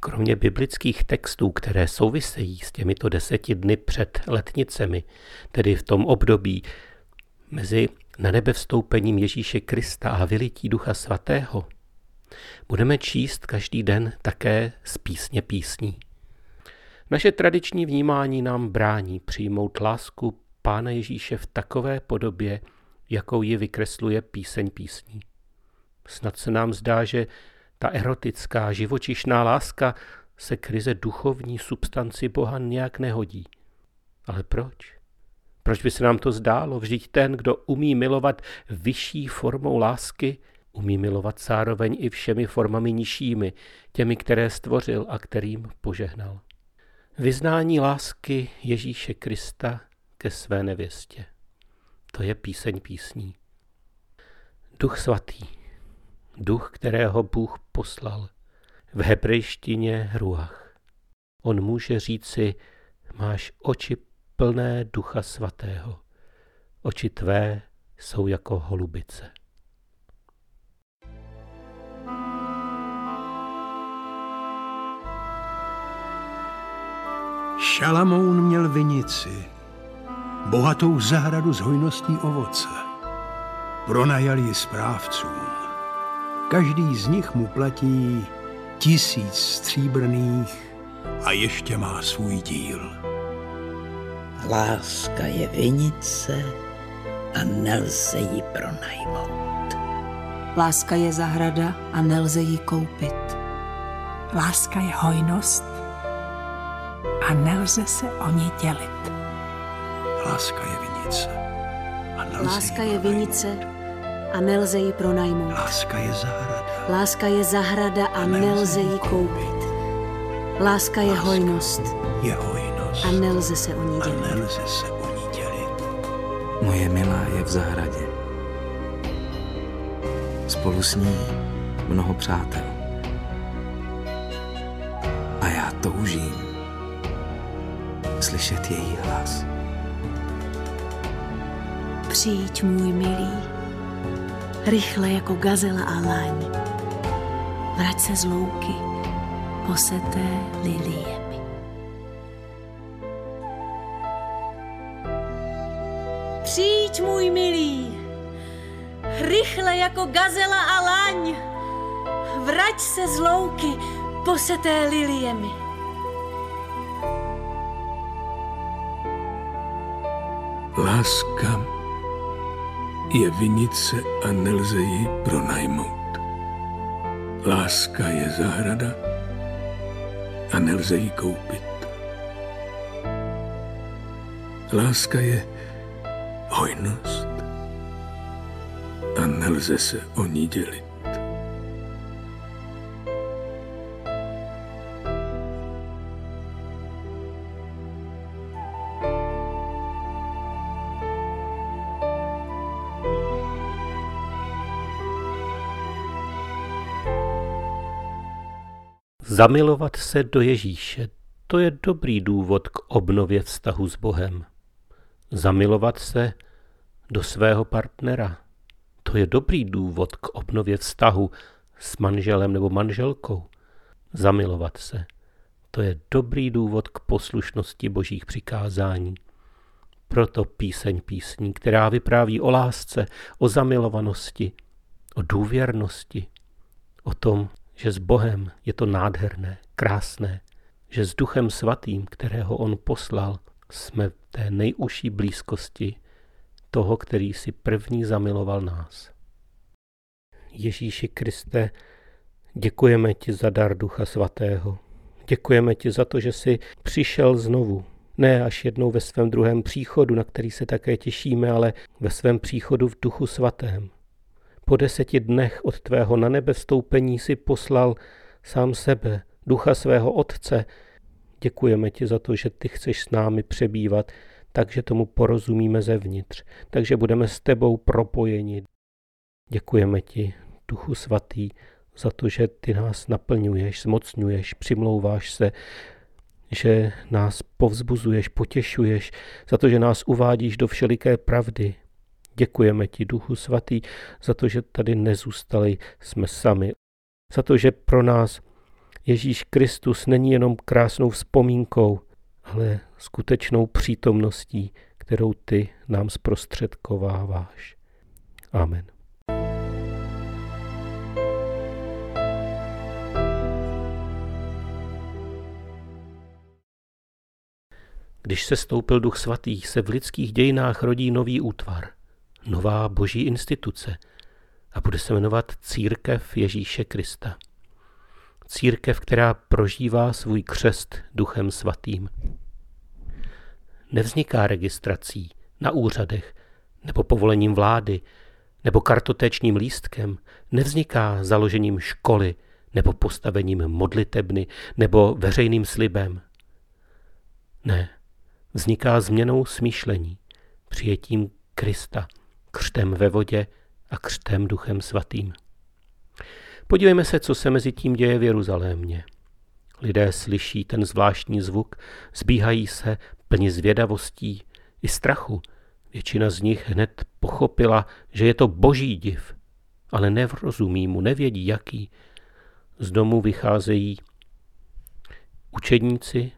Kromě biblických textů, které souvisejí s těmito deseti dny před letnicemi, tedy v tom období mezi na nebe vstoupením Ježíše Krista a vylití Ducha Svatého, budeme číst každý den také z písně písní. Naše tradiční vnímání nám brání přijmout lásku Pána Ježíše v takové podobě, jakou ji vykresluje píseň písní. Snad se nám zdá, že ta erotická, živočišná láska se krize duchovní substanci Boha nějak nehodí. Ale proč? Proč by se nám to zdálo? Vždyť ten, kdo umí milovat vyšší formou lásky, umí milovat zároveň i všemi formami nižšími, těmi, které stvořil a kterým požehnal. Vyznání lásky Ježíše Krista ke své nevěstě. To je píseň písní. Duch svatý, duch, kterého Bůh poslal, v hebrejštině ruach. On může říci, máš oči plné ducha svatého. Oči tvé jsou jako holubice. Šalamoun měl vinici, bohatou zahradu z hojností ovoce. Pronajal ji správcům. Každý z nich mu platí tisíc stříbrných a ještě má svůj díl. Láska je vinice a nelze ji pronajmout. Láska je zahrada a nelze ji koupit. Láska je hojnost a nelze se o ní dělit. Láska je vinice a nelze Láska ji je vinice a nelze ji pronajmout. Láska je zahrada. Láska je zahrada a nelze ji koupit. Láska je hojnost Je hojnost a nelze se o ní a dělit. nelze se o ní dělit. Moje milá je v zahradě. Spolu s ní mnoho přátel. A já toužím slyšet její hlas. Přijď, můj milý, rychle jako gazela a laň. Vrať se z louky, poseté liliemi. Přijď, můj milý, rychle jako gazela a laň. Vrať se z louky, poseté liliemi. Láska je vinice a nelze ji pronajmout. Láska je zahrada a nelze ji koupit. Láska je hojnost a nelze se o ní dělit. Zamilovat se do Ježíše, to je dobrý důvod k obnově vztahu s Bohem. Zamilovat se do svého partnera, to je dobrý důvod k obnově vztahu s manželem nebo manželkou. Zamilovat se, to je dobrý důvod k poslušnosti božích přikázání. Proto píseň písní, která vypráví o lásce, o zamilovanosti, o důvěrnosti, o tom, že s Bohem je to nádherné, krásné, že s Duchem Svatým, kterého On poslal, jsme v té nejužší blízkosti toho, který si první zamiloval nás. Ježíši Kriste, děkujeme ti za dar Ducha Svatého. Děkujeme ti za to, že jsi přišel znovu. Ne až jednou ve svém druhém příchodu, na který se také těšíme, ale ve svém příchodu v Duchu Svatém. Po deseti dnech od tvého na nebe vstoupení si poslal sám sebe, ducha svého Otce. Děkujeme ti za to, že ty chceš s námi přebývat, takže tomu porozumíme zevnitř, takže budeme s tebou propojeni. Děkujeme ti, duchu svatý, za to, že ty nás naplňuješ, zmocňuješ, přimlouváš se, že nás povzbuzuješ, potěšuješ, za to, že nás uvádíš do všeliké pravdy, Děkujeme ti, Duchu Svatý, za to, že tady nezůstali jsme sami, za to, že pro nás Ježíš Kristus není jenom krásnou vzpomínkou, ale skutečnou přítomností, kterou ty nám zprostředkováváš. Amen. Když se stoupil duch svatý, se v lidských dějinách rodí nový útvar, nová boží instituce a bude se jmenovat Církev Ježíše Krista. Církev, která prožívá svůj křest duchem svatým. Nevzniká registrací na úřadech nebo povolením vlády nebo kartotéčním lístkem, nevzniká založením školy nebo postavením modlitebny nebo veřejným slibem. Ne, vzniká změnou smýšlení, přijetím Krista, křtem ve vodě a křtem duchem svatým. Podívejme se, co se mezi tím děje v Jeruzalémě. Lidé slyší ten zvláštní zvuk, zbíhají se, plni zvědavostí i strachu. Většina z nich hned pochopila, že je to boží div, ale nevrozumí mu, nevědí jaký. Z domu vycházejí učedníci,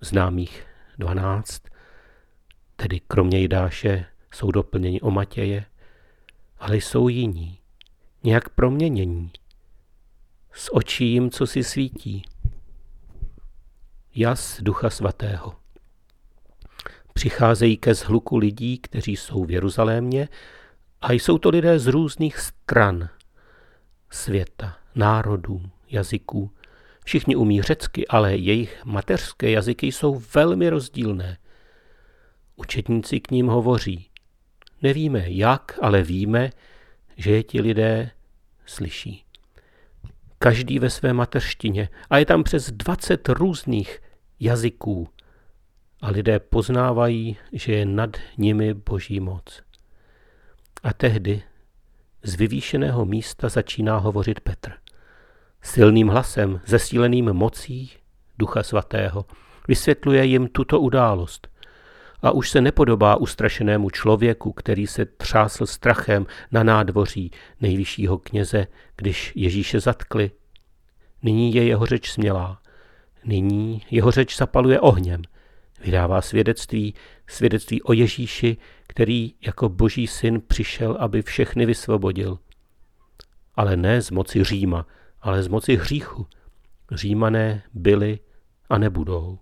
známých dvanáct, tedy kromě Jidáše jsou doplněni o Matěje, ale jsou jiní, nějak proměnění, s očí jim co si svítí. Jas Ducha Svatého. Přicházejí ke zhluku lidí, kteří jsou v Jeruzalémě a jsou to lidé z různých stran světa, národů, jazyků. Všichni umí řecky, ale jejich mateřské jazyky jsou velmi rozdílné. Učetníci k ním hovoří. Nevíme jak, ale víme, že je ti lidé slyší každý ve své mateřštině a je tam přes 20 různých jazyků a lidé poznávají, že je nad nimi boží moc. A tehdy z vyvýšeného místa začíná hovořit Petr. Silným hlasem, zesíleným mocí Ducha Svatého, vysvětluje jim tuto událost. A už se nepodobá ustrašenému člověku, který se třásl strachem na nádvoří nejvyššího kněze, když Ježíše zatkli. Nyní je jeho řeč smělá. Nyní jeho řeč zapaluje ohněm. Vydává svědectví, svědectví o Ježíši, který jako boží syn přišel, aby všechny vysvobodil. Ale ne z moci Říma, ale z moci hříchu. Římané byli a nebudou.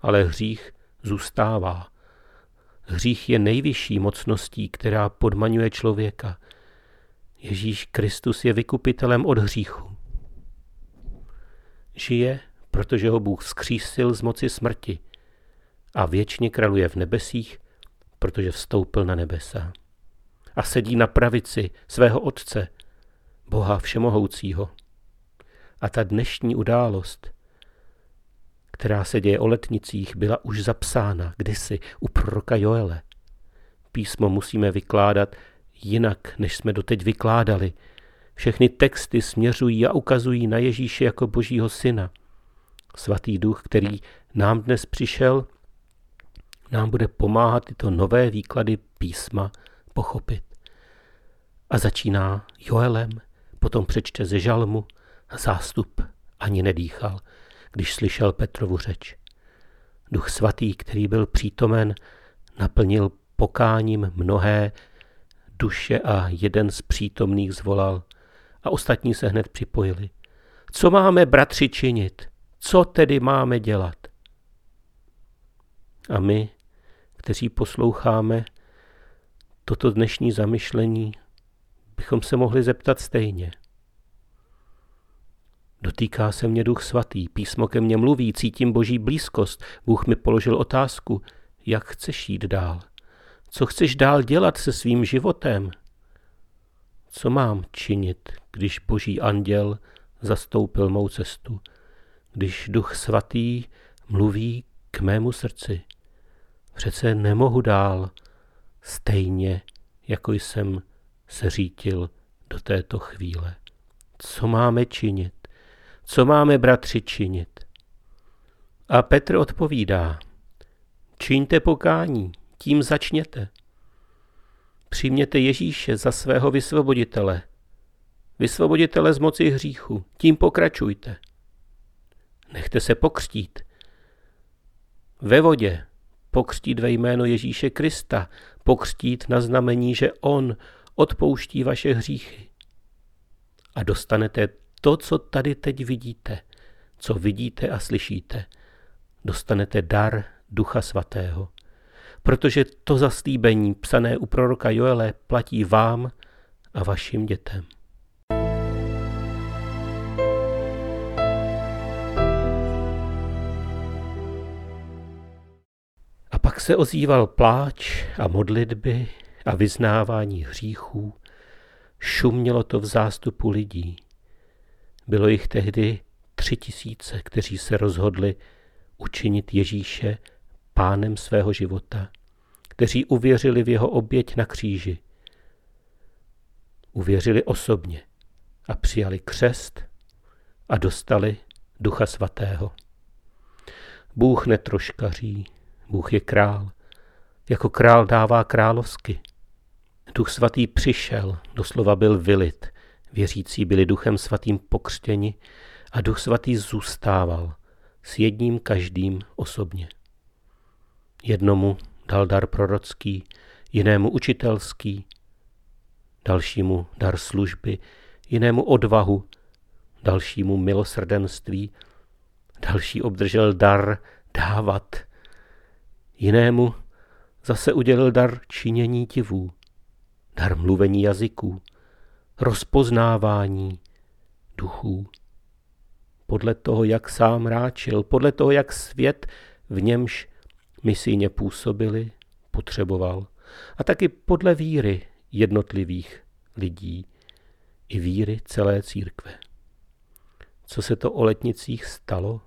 Ale hřích zůstává. Hřích je nejvyšší mocností, která podmaňuje člověka. Ježíš Kristus je vykupitelem od hříchu. Žije, protože ho Bůh vzkřísil z moci smrti a věčně kraluje v nebesích, protože vstoupil na nebesa. A sedí na pravici svého Otce, Boha Všemohoucího. A ta dnešní událost, která se děje o letnicích, byla už zapsána kdysi u proroka Joele. Písmo musíme vykládat jinak, než jsme doteď vykládali. Všechny texty směřují a ukazují na Ježíše jako Božího syna. Svatý duch, který nám dnes přišel, nám bude pomáhat tyto nové výklady písma pochopit. A začíná Joelem, potom přečte ze žalmu zástup ani nedýchal, když slyšel Petrovu řeč. Duch svatý, který byl přítomen, naplnil pokáním mnohé duše a jeden z přítomných zvolal a ostatní se hned připojili. Co máme, bratři, činit? Co tedy máme dělat? A my, kteří posloucháme toto dnešní zamyšlení, bychom se mohli zeptat stejně. Dotýká se mě duch svatý, písmo ke mně mluví, cítím boží blízkost. Bůh mi položil otázku, jak chceš jít dál? Co chceš dál dělat se svým životem? Co mám činit, když boží anděl zastoupil mou cestu, když duch svatý mluví k mému srdci? Přece nemohu dál stejně, jako jsem se řítil do této chvíle. Co máme činit? Co máme, bratři, činit? A Petr odpovídá, čiňte pokání, tím začněte. Přijměte Ježíše za svého vysvoboditele. Vysvoboditele z moci hříchu, tím pokračujte. nechte se pokřtít. Ve vodě pokřtít ve jméno Ježíše Krista, pokřtít na znamení, že On odpouští vaše hříchy. A dostanete to, co tady teď vidíte, co vidíte a slyšíte. Dostanete dar Ducha Svatého. Protože to zaslíbení psané u proroka Joele platí vám a vašim dětem. A pak se ozýval pláč a modlitby a vyznávání hříchů. Šumělo to v zástupu lidí. Bylo jich tehdy tři tisíce, kteří se rozhodli učinit Ježíše pánem svého života, kteří uvěřili v jeho oběť na kříži. Uvěřili osobně a přijali křest a dostali Ducha Svatého. Bůh netroškaří, Bůh je král. Jako král dává královsky. Duch svatý přišel, doslova byl vylit. Věřící byli duchem svatým pokřtěni a duch svatý zůstával s jedním každým osobně. Jednomu dal dar prorocký, jinému učitelský, dalšímu dar služby, jinému odvahu, dalšímu milosrdenství, další obdržel dar dávat, jinému zase udělil dar činění divů, dar mluvení jazyků, rozpoznávání duchů. Podle toho, jak sám ráčil, podle toho, jak svět, v němž misijně působili, potřeboval. A taky podle víry jednotlivých lidí i víry celé církve. Co se to o letnicích stalo?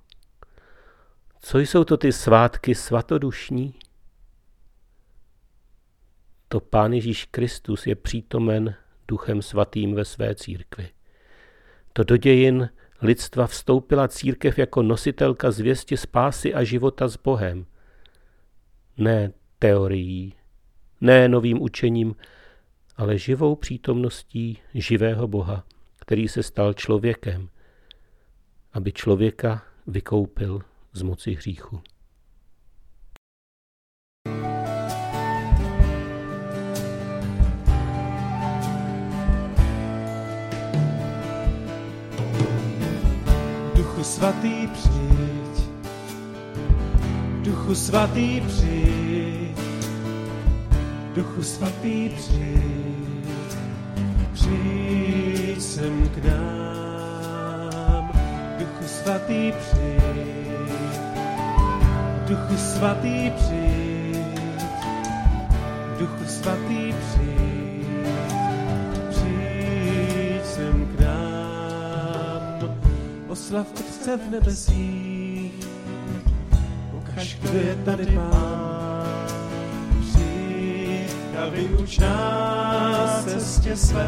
Co jsou to ty svátky svatodušní? To Pán Ježíš Kristus je přítomen Duchem Svatým ve své církvi. To do dějin lidstva vstoupila církev jako nositelka zvěsti spásy a života s Bohem. Ne teorií, ne novým učením, ale živou přítomností živého Boha, který se stal člověkem, aby člověka vykoupil z moci hříchu. Duchu svatý přijď, Duchu svatý přijď, Duchu svatý přijď, přijď sem k nám, Duchu svatý přijď, Duchu svatý přijď, Duchu svatý přijď, oslav Otce v nebesích, ukaž, kdo je tady Pán, přijď a vyuč nás cestě své.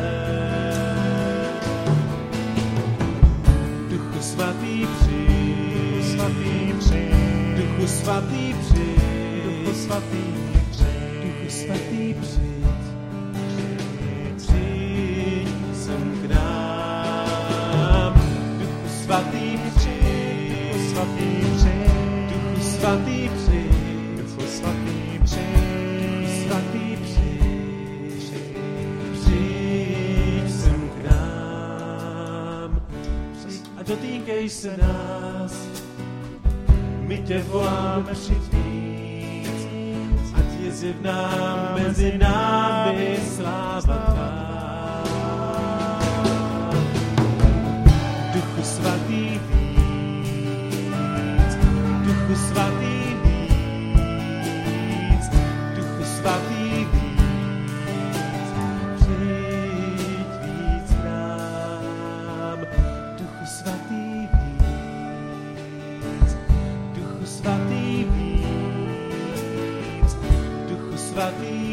Duchu svatý přijď, svatý přijď, Duchu svatý přijď, Duchu svatý přijď, Duchu svatý přijď dotýkej se nás, my tě voláme přijď víc, ať je zjevná mezi námi sláva tvá. about me.